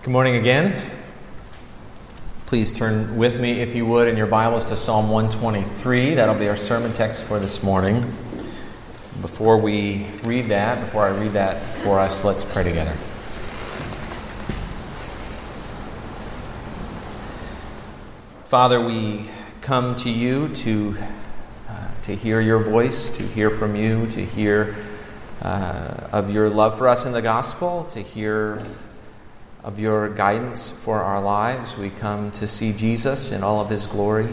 Good morning again. Please turn with me, if you would, in your Bibles to Psalm 123. That'll be our sermon text for this morning. Before we read that, before I read that for us, let's pray together. Father, we come to you to, uh, to hear your voice, to hear from you, to hear uh, of your love for us in the gospel, to hear of your guidance for our lives. We come to see Jesus in all of his glory.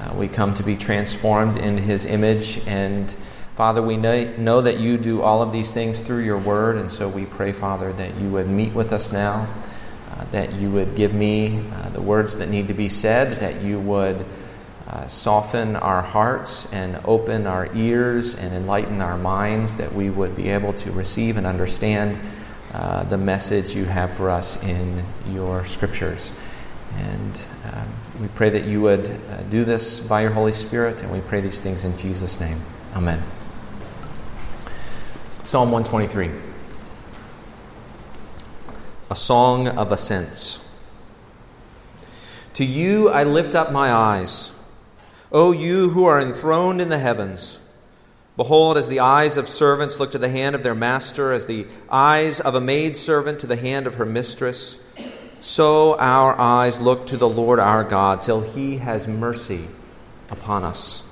Uh, we come to be transformed in his image. And Father, we know, know that you do all of these things through your word. And so we pray, Father, that you would meet with us now, uh, that you would give me uh, the words that need to be said, that you would. Uh, soften our hearts and open our ears and enlighten our minds that we would be able to receive and understand uh, the message you have for us in your scriptures. And um, we pray that you would uh, do this by your Holy Spirit, and we pray these things in Jesus' name. Amen. Psalm 123 A Song of Ascents. To you I lift up my eyes, O you who are enthroned in the heavens. Behold, as the eyes of servants look to the hand of their master, as the eyes of a maidservant to the hand of her mistress, so our eyes look to the Lord our God till he has mercy upon us.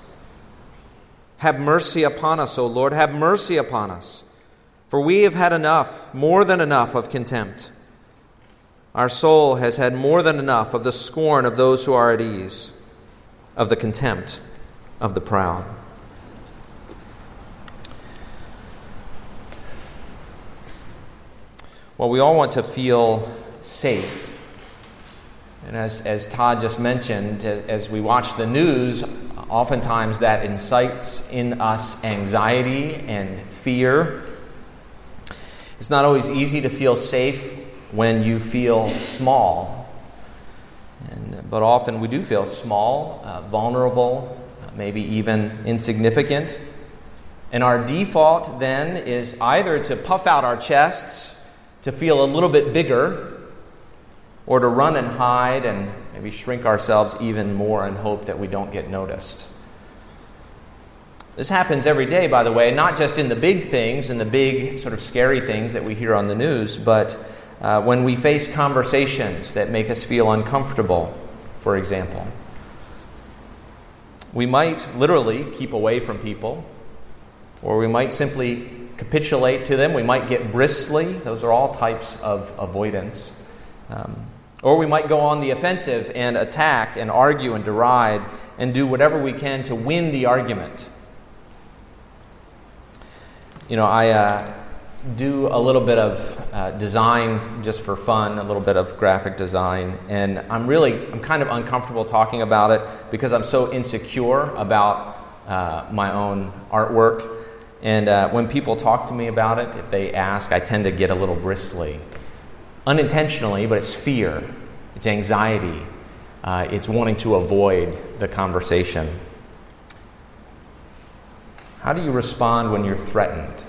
Have mercy upon us, O Lord, have mercy upon us. For we have had enough, more than enough, of contempt. Our soul has had more than enough of the scorn of those who are at ease, of the contempt of the proud. Well, we all want to feel safe. And as, as Todd just mentioned, as we watch the news, oftentimes that incites in us anxiety and fear. It's not always easy to feel safe when you feel small. And, but often we do feel small, uh, vulnerable, maybe even insignificant. And our default then is either to puff out our chests to feel a little bit bigger or to run and hide and maybe shrink ourselves even more and hope that we don't get noticed. This happens every day, by the way, not just in the big things and the big sort of scary things that we hear on the news, but uh, when we face conversations that make us feel uncomfortable, for example. We might literally keep away from people, or we might simply capitulate to them. We might get bristly. Those are all types of avoidance. Um, or we might go on the offensive and attack and argue and deride and do whatever we can to win the argument. You know, I uh, do a little bit of uh, design just for fun, a little bit of graphic design, and I'm really, I'm kind of uncomfortable talking about it because I'm so insecure about uh, my own artwork. And uh, when people talk to me about it, if they ask, I tend to get a little bristly. Unintentionally, but it's fear, it's anxiety, uh, it's wanting to avoid the conversation. How do you respond when you're threatened?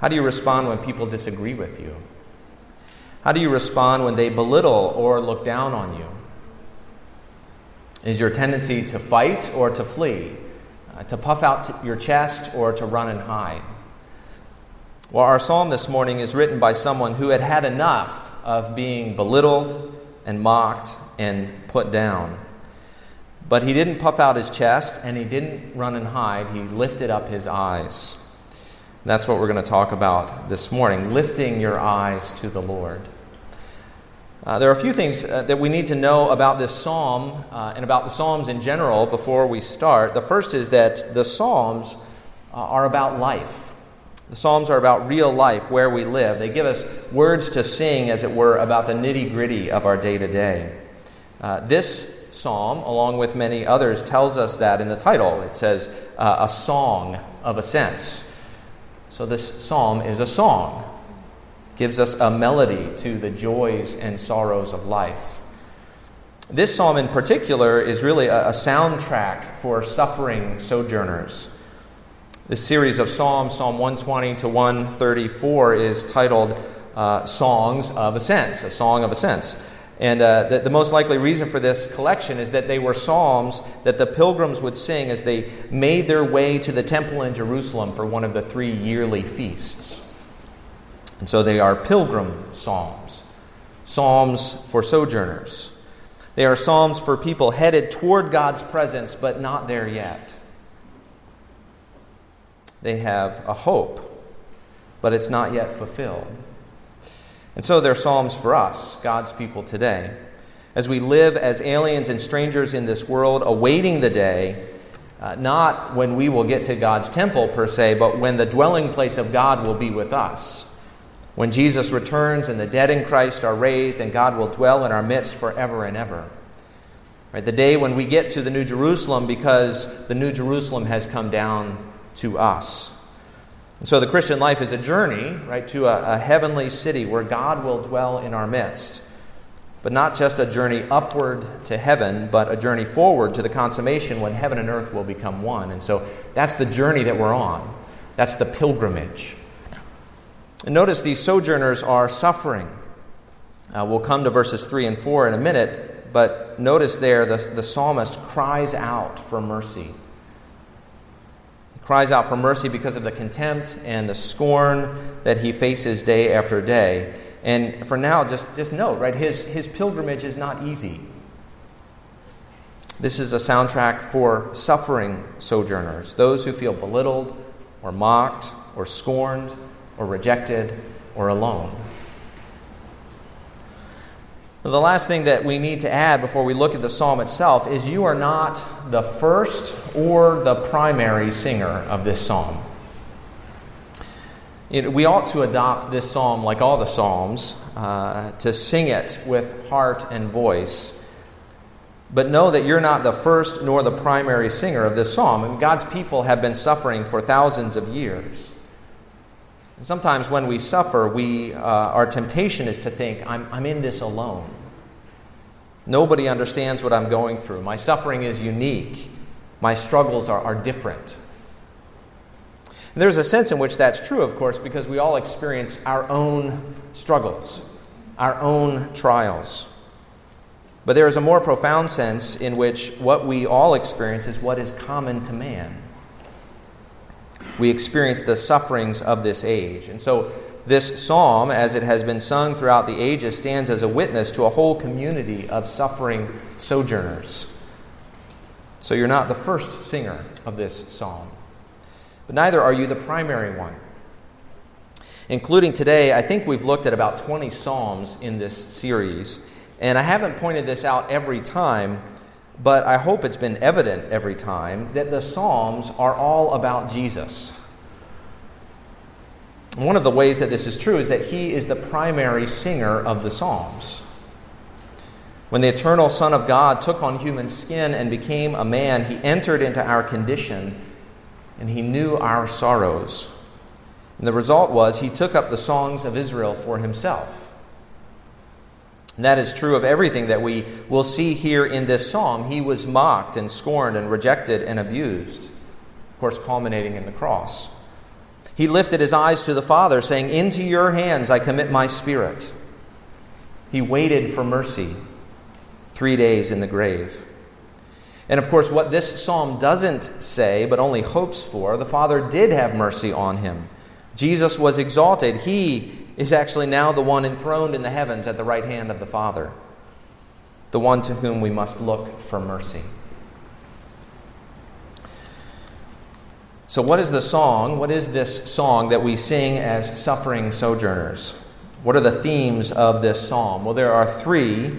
How do you respond when people disagree with you? How do you respond when they belittle or look down on you? Is your tendency to fight or to flee? Uh, to puff out your chest or to run and hide. Well, our psalm this morning is written by someone who had had enough of being belittled and mocked and put down. But he didn't puff out his chest and he didn't run and hide. He lifted up his eyes. That's what we're going to talk about this morning lifting your eyes to the Lord. Uh, there are a few things uh, that we need to know about this psalm uh, and about the psalms in general before we start. The first is that the psalms uh, are about life. The psalms are about real life, where we live. They give us words to sing, as it were, about the nitty gritty of our day to day. This psalm, along with many others, tells us that in the title. It says, uh, a song of ascents. So this psalm is a song gives us a melody to the joys and sorrows of life. This psalm in particular is really a, soundtrack for suffering sojourners. This series of Psalms, Psalm 120 to 134, is titled uh, songs of ascents, a song of ascents. And uh, the, the, most likely reason for this collection is that they were psalms that the pilgrims would sing as they made their way to the temple in Jerusalem for one of the three yearly feasts. And so they are pilgrim psalms, psalms for sojourners. They are psalms for people headed toward God's presence, but not there yet. They have a hope, but it's not yet fulfilled. And so they're Psalms for us, God's people today. As we live as aliens and strangers in this world, awaiting the day, uh, not when we will get to God's temple per se, but when the dwelling place of God will be with us. When Jesus returns and the dead in Christ are raised and God will dwell in our midst forever and ever. Right, the day when we get to the New Jerusalem because the New Jerusalem has come down to us. And so the Christian life is a journey, right, to a, a heavenly city where God will dwell in our midst. But not just a journey upward to heaven, but a journey forward to the consummation when heaven and earth will become one. And so that's the journey that we're on. That's the pilgrimage. And notice these sojourners are suffering. Uh, we'll come to verses 3 and 4 in a minute, but notice there the, the psalmist cries out for mercy He cries out for mercy because of the contempt and the scorn that he faces day after day. And for now, just, just note, right, his, his pilgrimage is not easy. This is a soundtrack for suffering sojourners, those who feel belittled or mocked or scorned or rejected or alone. The last thing that we need to add before we look at the psalm itself is you are not the first or the primary singer of this psalm. we ought to adopt this psalm, like all the psalms, uh, to sing it with heart and voice. But know that you're not the first nor the primary singer of this psalm. And God's people have been suffering for thousands of years. Sometimes when we suffer, we, uh, our temptation is to think, I'm, I'm in this alone. Nobody understands what I'm going through. My suffering is unique. My struggles are, are different. And there's a sense in which that's true, of course, because we all experience our own struggles, our own trials. But there is a more profound sense in which what we all experience is what is common to man we experience the sufferings of this age. And so, this psalm, as it has been sung throughout the ages, stands as a witness to a whole community of suffering sojourners. So, you're not the first singer of this psalm, but neither are you the primary one. Including today, I think we've looked at about 20 psalms in this series. And I haven't pointed this out every time but I hope it's been evident every time that the Psalms are all about Jesus. One of the ways that this is true is that he is the primary singer of the Psalms. When the eternal Son of God took on human skin and became a man, he entered into our condition and he knew our sorrows. And the result was he took up the songs of Israel for himself. And that is true of everything that we will see here in this psalm. He was mocked and scorned and rejected and abused, of course, culminating in the cross. He lifted his eyes to the Father, saying, Into your hands I commit my spirit. He waited for mercy three days in the grave. And of course, what this psalm doesn't say, but only hopes for, the Father did have mercy on him. Jesus was exalted. He is actually now the one enthroned in the heavens at the right hand of the Father, the one to whom we must look for mercy. So, what is the song? What is this song that we sing as suffering sojourners? What are the themes of this psalm? Well, there are three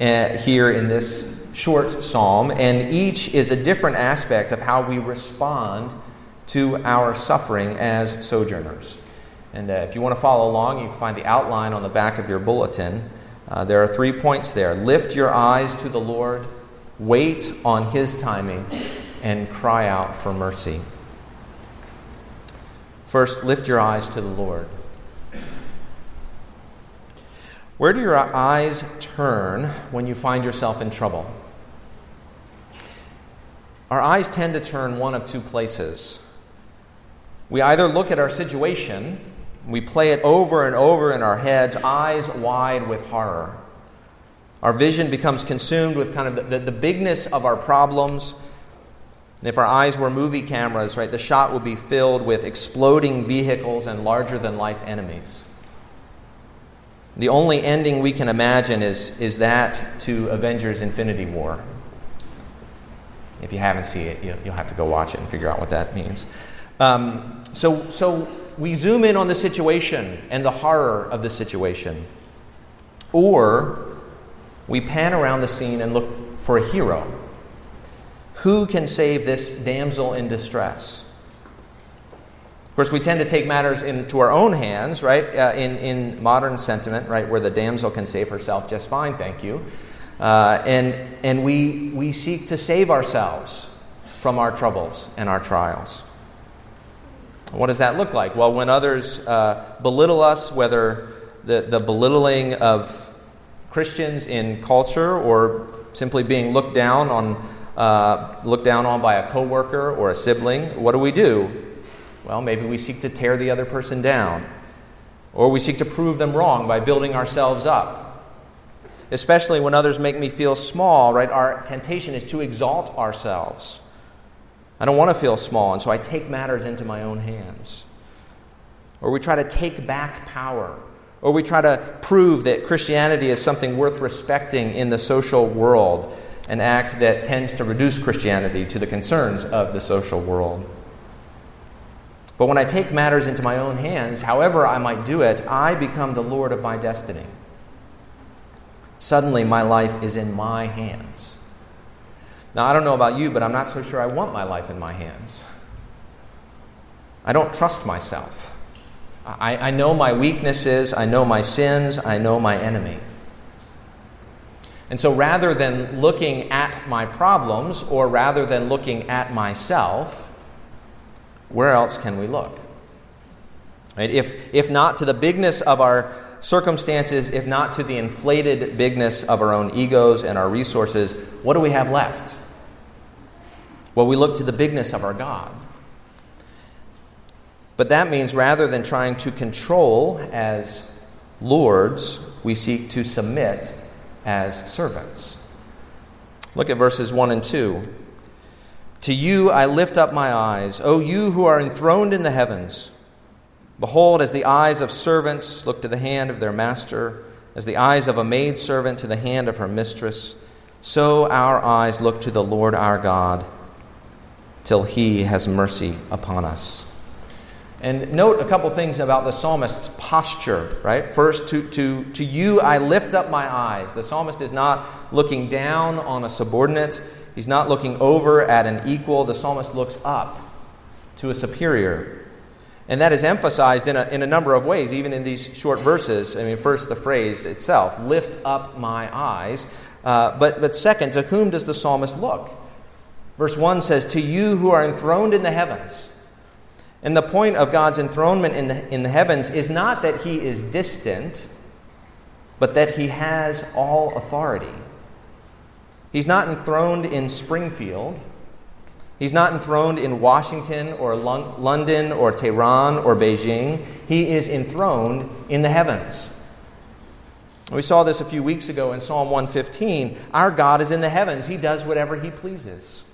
uh, here in this short psalm, and each is a different aspect of how we respond to our suffering as sojourners. And uh, if you want to follow along, you can find the outline on the back of your bulletin. Uh, there are three points there. Lift your eyes to the Lord, wait on His timing, and cry out for mercy. First, lift your eyes to the Lord. Where do your eyes turn when you find yourself in trouble? Our eyes tend to turn one of two places. We either look at our situation We play it over and over in our heads, eyes wide with horror. Our vision becomes consumed with kind of the, the, bigness of our problems. And if our eyes were movie cameras, right, the shot would be filled with exploding vehicles and larger than life enemies. The only ending we can imagine is, is that to Avengers Infinity War. If you haven't seen it, you'll, you'll have to go watch it and figure out what that means. Um, so, so we zoom in on the situation and the horror of the situation. Or we pan around the scene and look for a hero. Who can save this damsel in distress? Of course, we tend to take matters into our own hands, right? Uh, in, in modern sentiment, right, where the damsel can save herself just fine, thank you. Uh, and and we, we seek to save ourselves from our troubles and our trials. What does that look like? Well, when others uh, belittle us, whether the, the belittling of Christians in culture or simply being looked down on, uh, looked down on by a coworker or a sibling, what do we do? Well, maybe we seek to tear the other person down, or we seek to prove them wrong by building ourselves up. Especially when others make me feel small, right? Our temptation is to exalt ourselves. I don't want to feel small, and so I take matters into my own hands. Or we try to take back power. Or we try to prove that Christianity is something worth respecting in the social world, an act that tends to reduce Christianity to the concerns of the social world. But when I take matters into my own hands, however I might do it, I become the Lord of my destiny. Suddenly, my life is in my hands. Now, I don't know about you, but I'm not so sure I want my life in my hands. I don't trust myself. I, I know my weaknesses, I know my sins, I know my enemy. And so rather than looking at my problems, or rather than looking at myself, where else can we look? Right? If, if not to the bigness of our circumstances, if not to the inflated bigness of our own egos and our resources, what do we have left? Well, we look to the bigness of our God. But that means rather than trying to control as lords, we seek to submit as servants. Look at verses 1 and 2. To you I lift up my eyes, O you who are enthroned in the heavens. Behold, as the eyes of servants look to the hand of their master, as the eyes of a maidservant to the hand of her mistress, so our eyes look to the Lord our God till he has mercy upon us. And note a couple things about the psalmist's posture, right? First, to, to, to you I lift up my eyes. The psalmist is not looking down on a subordinate, He's not looking over at an equal. The psalmist looks up to a superior. And that is emphasized in a, in a number of ways, even in these short verses. I mean, first, the phrase itself, lift up my eyes. Uh, but, but second, to whom does the psalmist look? Verse 1 says, To you who are enthroned in the heavens. And the point of God's enthronement in the, in the heavens is not that he is distant, but that he has all authority. He's not enthroned in Springfield. He's not enthroned in Washington or London or Tehran or Beijing. He is enthroned in the heavens. We saw this a few weeks ago in Psalm 115. Our God is in the heavens, He does whatever He pleases.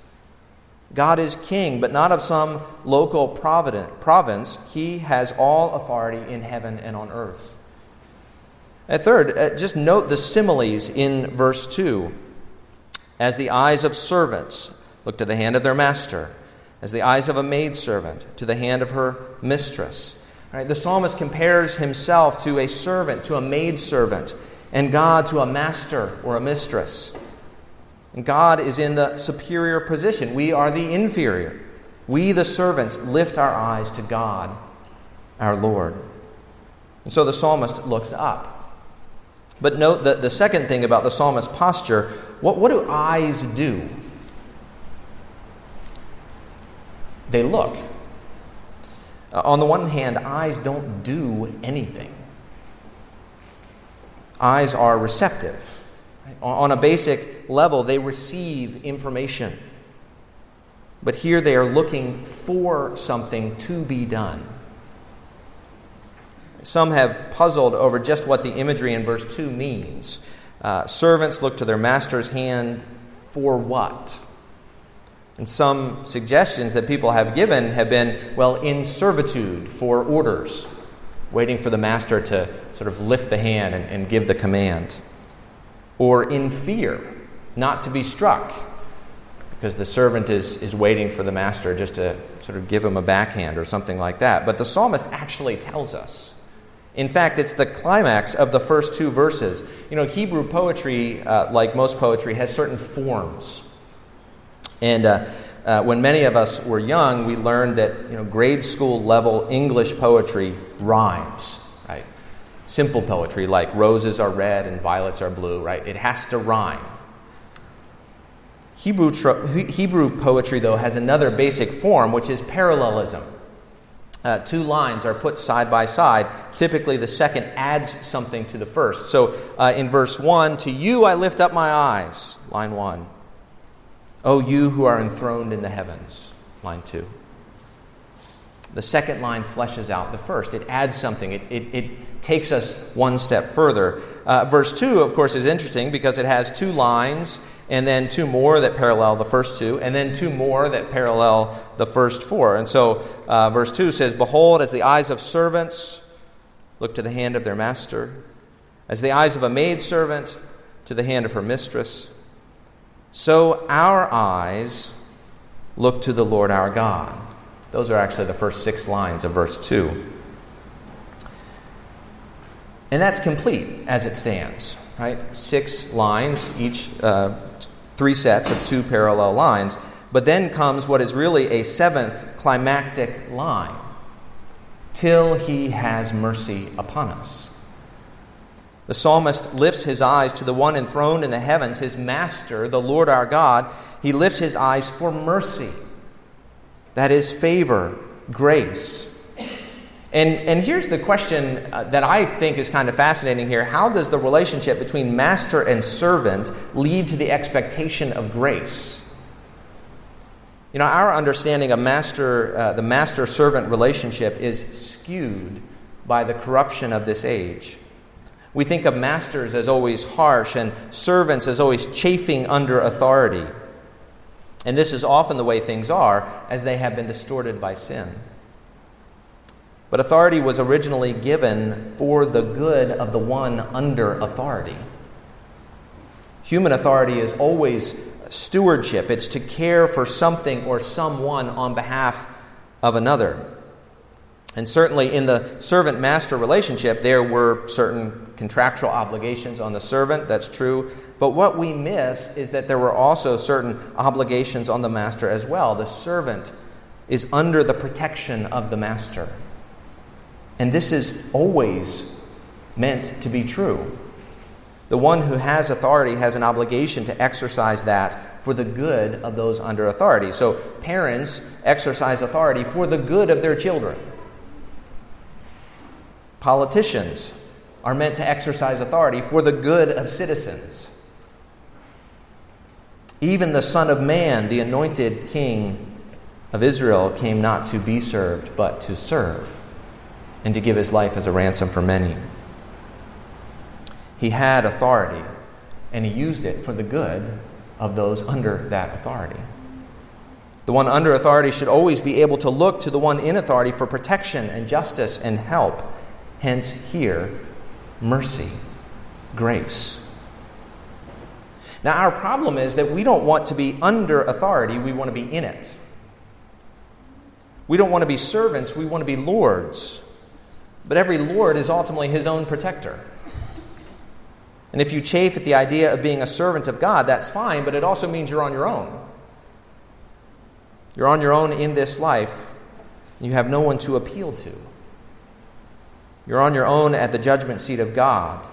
God is king, but not of some local province. He has all authority in heaven and on earth. And third, uh, just note the similes in verse 2 as the eyes of servants look to the hand of their master, as the eyes of a maidservant to the hand of her mistress. The psalmist compares himself to a servant, to a maidservant, and God to a master or a mistress. And God is in the superior position. We are the inferior. We, the servants, lift our eyes to God, our Lord. And so the psalmist looks up. But note that the second thing about the psalmist's posture what, what do eyes do? They look. Uh, on the one hand, eyes don't do anything, eyes are receptive. Right? On a basic level, they receive information. But here they are looking for something to be done. some have puzzled over just what the imagery in verse 2 means. Uh, servants look to their master's hand for what? And some suggestions that people have given have been, well, in servitude for orders, waiting for the master to sort of lift the hand and, and give the command. Or in fear, not to be struck, because the servant is, is waiting for the master just to sort of give him a backhand or something like that. But the psalmist actually tells us. In fact, it's the climax of the first two verses. You know, Hebrew poetry, uh, like most poetry, has certain forms. And uh, uh, when many of us were young, we learned that you know, grade school level English poetry rhymes, right? Simple poetry like roses are red and violets are blue, right? It has to rhyme. Hebrew, tro- Hebrew poetry, though, has another basic form, which is parallelism. Uh, two lines are put side by side. Typically, the second adds something to the first. So, uh, in verse 1, to you I lift up my eyes, line 1. O you who are enthroned in the heavens. Line two. The second line fleshes out the first. It adds something, it, it, it takes us one step further. Uh, verse 2, of course, is interesting because it has two lines and then two more that parallel the first two, and then two more that parallel the first four. And so, uh, verse 2 says, Behold, as the eyes of servants look to the hand of their master, as the eyes of a maidservant to the hand of her mistress, so our eyes look to the Lord our God. Those are actually the first six lines of verse 2. And that's complete as it stands, right? Six lines, each uh, three sets of two parallel lines. But then comes what is really a seventh climactic line till he has mercy upon us. The psalmist lifts his eyes to the one enthroned in the heavens, his master, the Lord our God. He lifts his eyes for mercy. That is favor, grace. And, and here's the question uh, that I think is kind of fascinating here. How does the relationship between master and servant lead to the expectation of grace? You know, our understanding of master, uh, the master servant relationship is skewed by the corruption of this age. We think of masters as always harsh and servants as always chafing under authority. And this is often the way things are, as they have been distorted by sin. But authority was originally given for the good of the one under authority. Human authority is always stewardship, it's to care for something or someone on behalf of another. And certainly in the servant master relationship, there were certain contractual obligations on the servant, that's true. But what we miss is that there were also certain obligations on the master as well. The servant is under the protection of the master. And this is always meant to be true. The one who has authority has an obligation to exercise that for the good of those under authority. So, parents exercise authority for the good of their children. Politicians are meant to exercise authority for the good of citizens. Even the Son of Man, the anointed King of Israel, came not to be served, but to serve, and to give his life as a ransom for many. He had authority, and he used it for the good of those under that authority. The one under authority should always be able to look to the one in authority for protection and justice and help Hence, here, mercy, grace. Now, our problem is that we don't want to be under authority, we want to be in it. We don't want to be servants, we want to be lords. But every lord is ultimately his own protector. And if you chafe at the idea of being a servant of God, that's fine, but it also means you're on your own. You're on your own in this life, you have no one to appeal to. You're on your own at the judgment seat of God.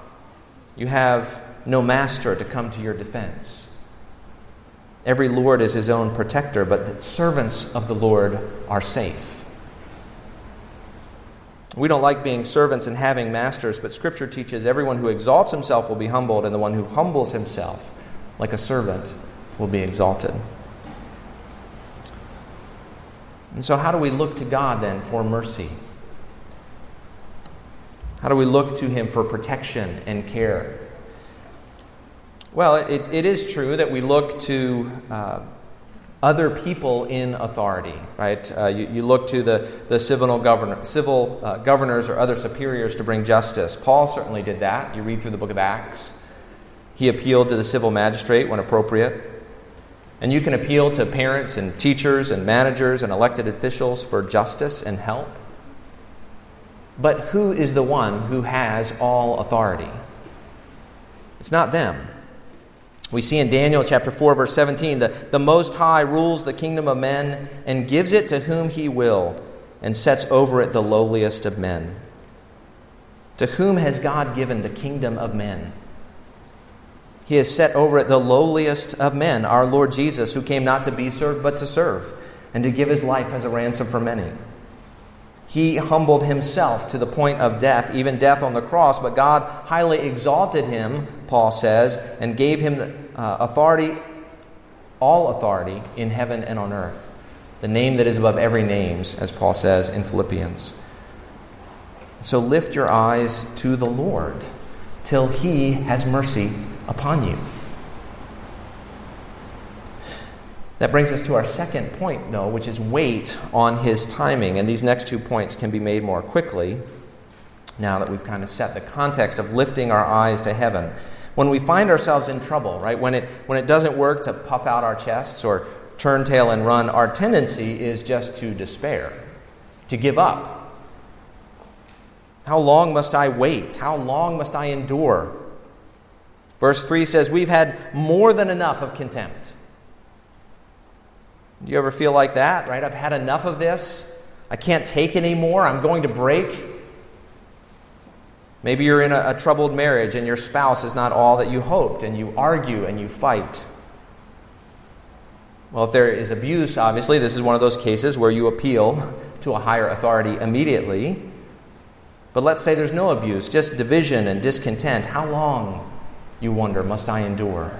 You have no master to come to your defense. Every Lord is his own protector, but the servants of the Lord are safe. We don't like being servants and having masters, but Scripture teaches everyone who exalts himself will be humbled, and the one who humbles himself like a servant will be exalted. And so, how do we look to God then for mercy? How do we look to Him for protection and care? Well, it, it is true that we look to uh, other people in authority, right? Uh, you, you, look to the, the civil, governor, civil uh, governors or other superiors to bring justice. Paul certainly did that. You read through the book of Acts. He appealed to the civil magistrate when appropriate. And you can appeal to parents and teachers and managers and elected officials for justice and help. But who is the one who has all authority? It's not them. We see in Daniel chapter 4, verse 17, that the Most High rules the kingdom of men and gives it to whom he will, and sets over it the lowliest of men. To whom has God given the kingdom of men? He has set over it the lowliest of men, our Lord Jesus, who came not to be served, but to serve, and to give his life as a ransom for many. He humbled himself to the point of death, even death on the cross, but God highly exalted him, Paul says, and gave him uh, authority, all authority in heaven and on earth. The name that is above every name, as Paul says in Philippians. So lift your eyes to the Lord till he has mercy upon you. That brings us to our second point, though, which is wait on his timing. And these next two points can be made more quickly now that we've kind of set the context of lifting our eyes to heaven. When we find ourselves in trouble, right, when it, when it doesn't work to puff out our chests or turn tail and run, our tendency is just to despair, to give up. How long must I wait? How long must I endure? Verse 3 says, We've had more than enough of contempt. Do you ever feel like that, right? I've had enough of this. I can't take anymore. I'm going to break. Maybe you're in a, a, troubled marriage and your spouse is not all that you hoped, and you argue and you fight. Well, if there is abuse, obviously, this is one of those cases where you appeal to a higher authority immediately. But let's say there's no abuse, just division and discontent. How long, you wonder, must I endure?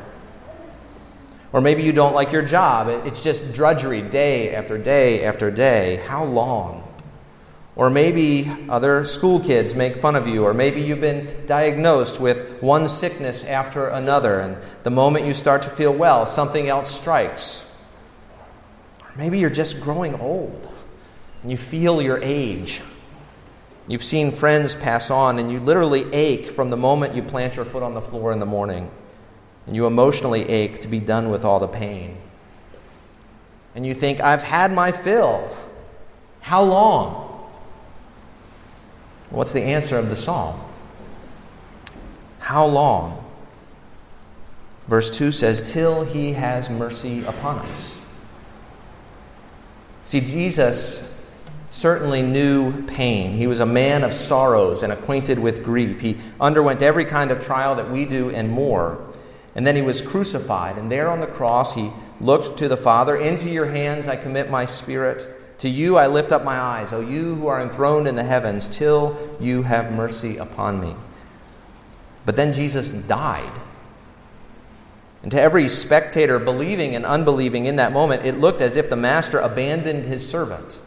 Or maybe you don't like your job. It's just drudgery day after day after day. How long? Or maybe other school kids make fun of you. Or maybe you've been diagnosed with one sickness after another. And the moment you start to feel well, something else strikes. Or maybe you're just growing old and you feel your age. You've seen friends pass on and you literally ache from the moment you plant your foot on the floor in the morning and you emotionally ache to be done with all the pain. And you think, I've had my fill. How long? What's the answer of the psalm? How long? Verse 2 says, Till he has mercy upon us. See, Jesus certainly knew pain. He was a man of sorrows and acquainted with grief. He underwent every kind of trial that we do and more. And then he was crucified. And there on the cross, he looked to the Father Into your hands I commit my spirit. To you I lift up my eyes, O you who are enthroned in the heavens, till you have mercy upon me. But then Jesus died. And to every spectator, believing and unbelieving in that moment, it looked as if the master abandoned his servant.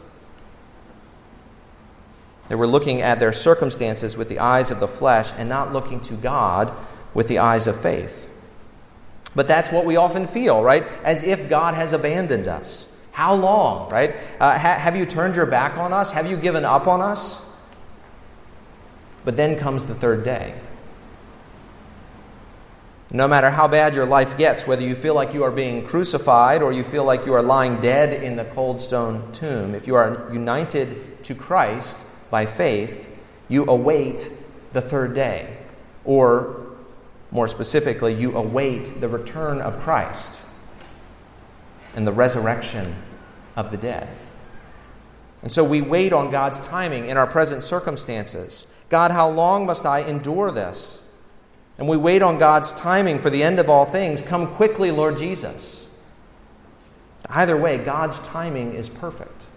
They were looking at their circumstances with the eyes of the flesh and not looking to God with the eyes of faith. But that's what we often feel, right? As if God has abandoned us. How long, right? Uh, ha- have you turned your back on us? Have you given up on us? But then comes the third day. No matter how bad your life gets, whether you feel like you are being crucified or you feel like you are lying dead in the cold stone tomb, if you are united to Christ by faith, you await the third day. Or more specifically, you await the return of Christ and the resurrection of the dead. And so we wait on God's timing in our present circumstances. God, how long must I endure this? And we wait on God's timing for the end of all things. Come quickly, Lord Jesus. Either way, God's timing is perfect.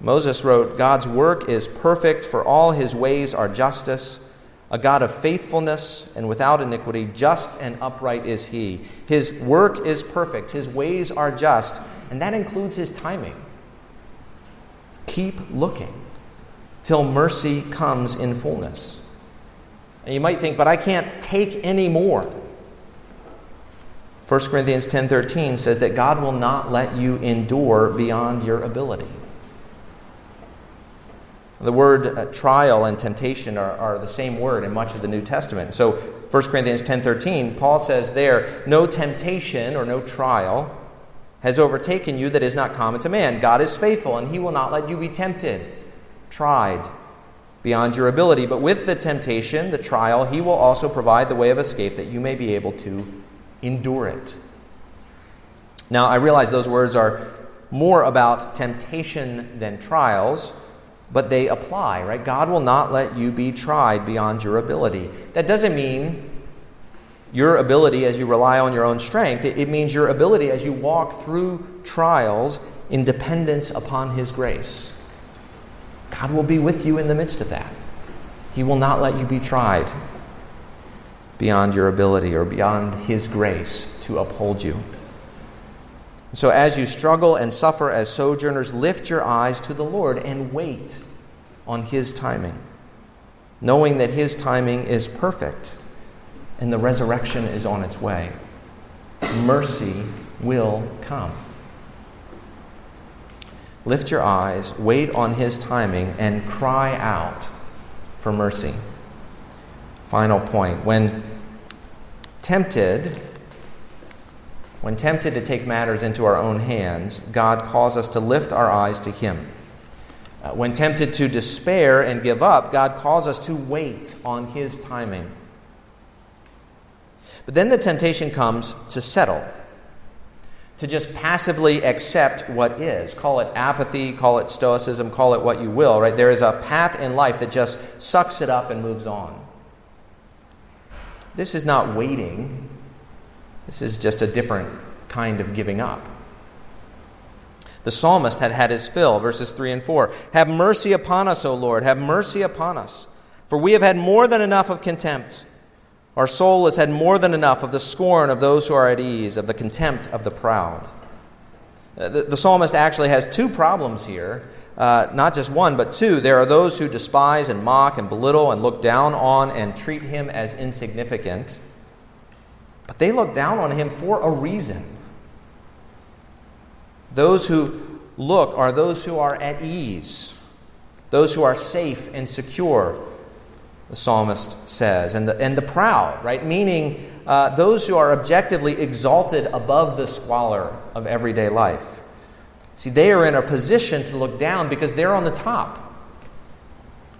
Moses wrote, God's work is perfect, for all his ways are justice a God of faithfulness and without iniquity, just and upright is he. His work is perfect, his ways are just, and that includes his timing. Keep looking till mercy comes in fullness. And you might think, but I can't take any more. 1 Corinthians 10:13 says that God will not let you endure beyond your ability. The word uh, trial and temptation are, are the same word in much of the New Testament. So 1 Corinthians 10:13, Paul says there, no temptation or no trial has overtaken you that is not common to man. God is faithful, and he will not let you be tempted, tried beyond your ability. But with the temptation, the trial, he will also provide the way of escape that you may be able to endure it. Now, I realize those words are more about temptation than trials but they apply, right? God will not let you be tried beyond your ability. That doesn't mean your ability as you rely on your own strength, it, means your ability as you walk through trials in dependence upon His grace. God will be with you in the midst of that. He will not let you be tried beyond your ability or beyond His grace to uphold you. So, as you struggle and suffer as sojourners, lift your eyes to the Lord and wait on His timing, knowing that His timing is perfect and the resurrection is on its way. Mercy will come. Lift your eyes, wait on His timing, and cry out for mercy. Final point. When tempted, when tempted to take matters into our own hands, God calls us to lift our eyes to Him. Uh, when tempted to despair and give up, God calls us to wait on His timing. But then the temptation comes to settle, to just passively accept what is. Call it apathy, call it stoicism, call it what you will, right? There is a path in life that just sucks it up and moves on. This is not waiting, this is just a different kind of giving up. The psalmist had had his fill, verses 3 and 4. Have mercy upon us, O Lord, have mercy upon us. For we have had more than enough of contempt. Our soul has had more than enough of the scorn of those who are at ease, of the contempt of the proud. Uh, the, the psalmist actually has two problems here. Uh, not just one, but two. There are those who despise and mock and belittle and look down on and treat him as insignificant. But they look down on him for a reason. Those who look are those who are at ease, those who are safe and secure, the psalmist says. And the, and the proud, right? Meaning uh, those who are objectively exalted above the squalor of everyday life. See, they are in a position to look down because they're on the top,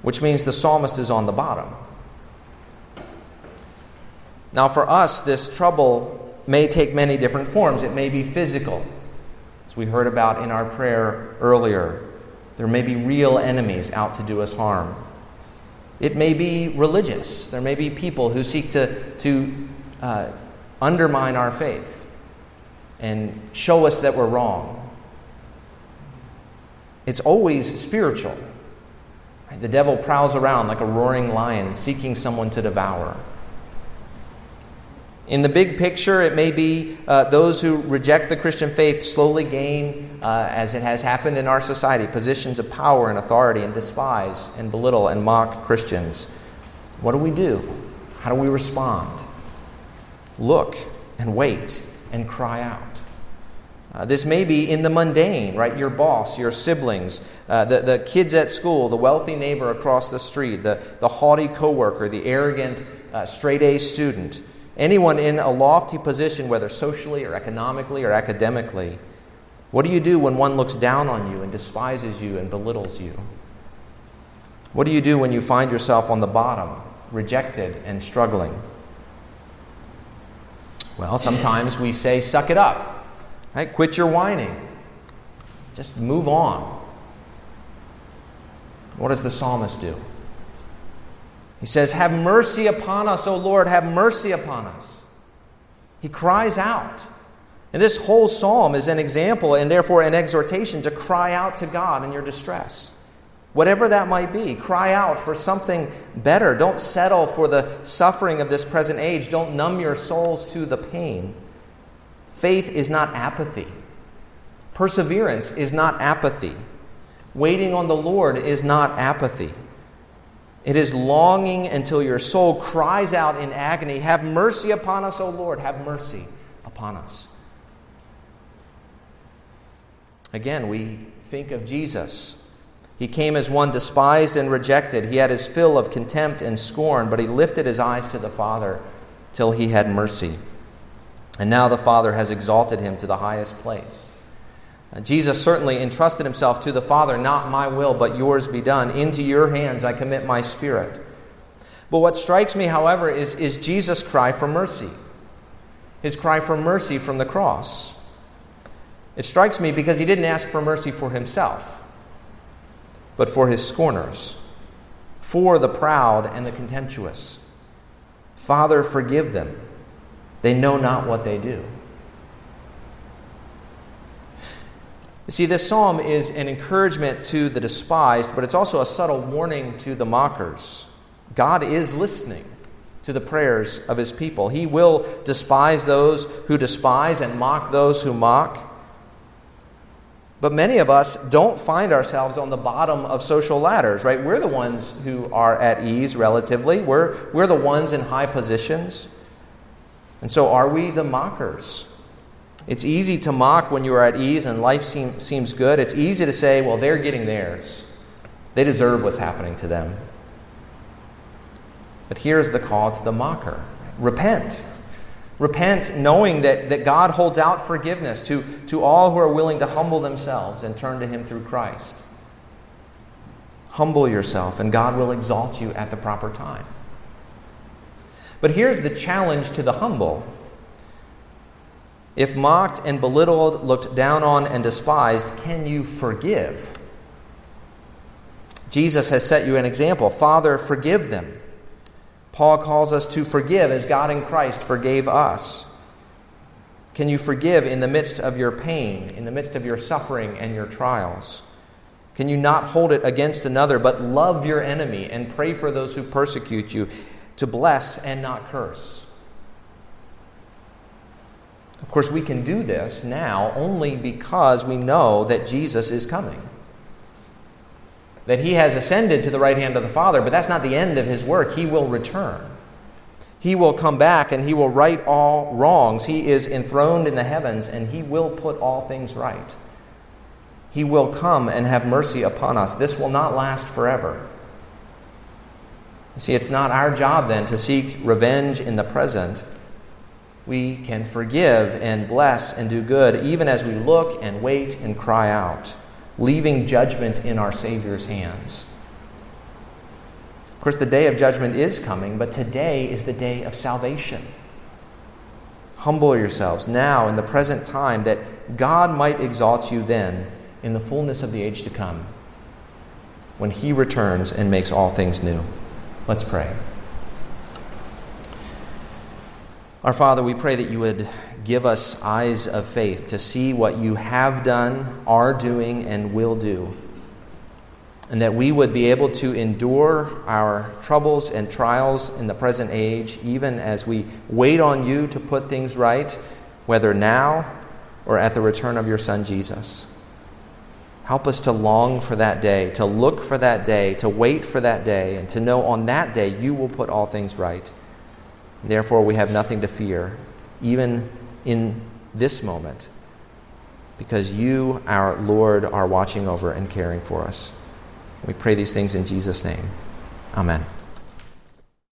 which means the psalmist is on the bottom. Now, for us, this trouble may take many different forms. It may be physical, as we heard about in our prayer earlier. There may be real enemies out to do us harm. It may be religious. There may be people who seek to, to uh, undermine our faith and show us that we're wrong. It's always spiritual. The devil prowls around like a roaring lion seeking someone to devour. In the big picture, it may be uh, those who reject the Christian faith slowly gain, uh, as it has happened in our society, positions of power and authority and despise and belittle and mock Christians. What do we do? How do we respond? Look and wait and cry out. Uh, this may be in the mundane, right? Your boss, your siblings, uh, the, the kids at school, the wealthy neighbor across the street, the, the haughty coworker, the arrogant uh, straight A student. Anyone in a lofty position, whether socially or economically or academically, what do you do when one looks down on you and despises you and belittles you? What do you do when you find yourself on the bottom, rejected and struggling? Well, sometimes we say, suck it up, right? Quit your whining. Just move on. What does the psalmist do? He says, Have mercy upon us, O Lord, have mercy upon us. He cries out. And this whole psalm is an example and therefore an exhortation to cry out to God in your distress. Whatever that might be, cry out for something better. Don't settle for the suffering of this present age. Don't numb your souls to the pain. Faith is not apathy, perseverance is not apathy. Waiting on the Lord is not apathy. It is longing until your soul cries out in agony, Have mercy upon us, O Lord, have mercy upon us. Again, we think of Jesus. He came as one despised and rejected. He had his fill of contempt and scorn, but he lifted his eyes to the Father till he had mercy. And now the Father has exalted him to the highest place. Uh, Jesus certainly entrusted himself to the Father, not my will, but yours be done. Into your hands I commit my spirit. But what strikes me, however, is, is Jesus' cry for mercy. His cry for mercy from the cross. It strikes me because he didn't ask for mercy for himself, but for his scorners, for the proud and the contemptuous. Father, forgive them. They know not what they do. You see, this psalm is an encouragement to the despised, but it's also a subtle warning to the mockers. God is listening to the prayers of his people. He will despise those who despise and mock those who mock. But many of us don't find ourselves on the bottom of social ladders, right? We're the ones who are at ease relatively. We're, we're the ones in high positions. And so are we the mockers? It's easy to mock when you are at ease and life seem, seems good. It's easy to say, well, they're getting theirs. They deserve what's happening to them. But here's the call to the mocker repent. Repent knowing that, that God holds out forgiveness to, to all who are willing to humble themselves and turn to Him through Christ. Humble yourself, and God will exalt you at the proper time. But here's the challenge to the humble. If mocked and belittled, looked down on, and despised, can you forgive? Jesus has set you an example. Father, forgive them Paul calls us to forgive as God in Christ forgave us. Can you forgive in the midst of your pain, in the midst of your suffering and your trials? Can you not hold it against another, but love your enemy and pray for those who persecute you, to bless and not curse? Of course, we can do this now only because we know that Jesus is coming that he has ascended to the right hand of the Father, but that's not the end of his work. He will return. He will come back and he will right all wrongs. He is enthroned in the heavens and he will put all things right. He will come and have mercy upon us. This will not last forever. See, it's not our job then to seek revenge in the present. We can forgive and bless and do good even as we look and wait and cry out leaving judgment in our Savior's hands. Of course, the day of judgment is coming, but today is the day of salvation. Humble yourselves now in the present time that God might exalt you then in the fullness of the age to come when He returns and makes all things new. Let's pray. Our Father, we pray that you would give us eyes of faith to see what you have done, are doing, and will do. And that we would be able to endure our troubles and trials in the present age, even as we wait on you to put things right, whether now or at the return of your Son Jesus. Help us to long for that day, to look for that day, to wait for that day, and to know on that day you will put all things right. Therefore, we have nothing to fear, even in this moment because you, our Lord, are watching over and caring for us. We pray these things in Jesus' name. Amen.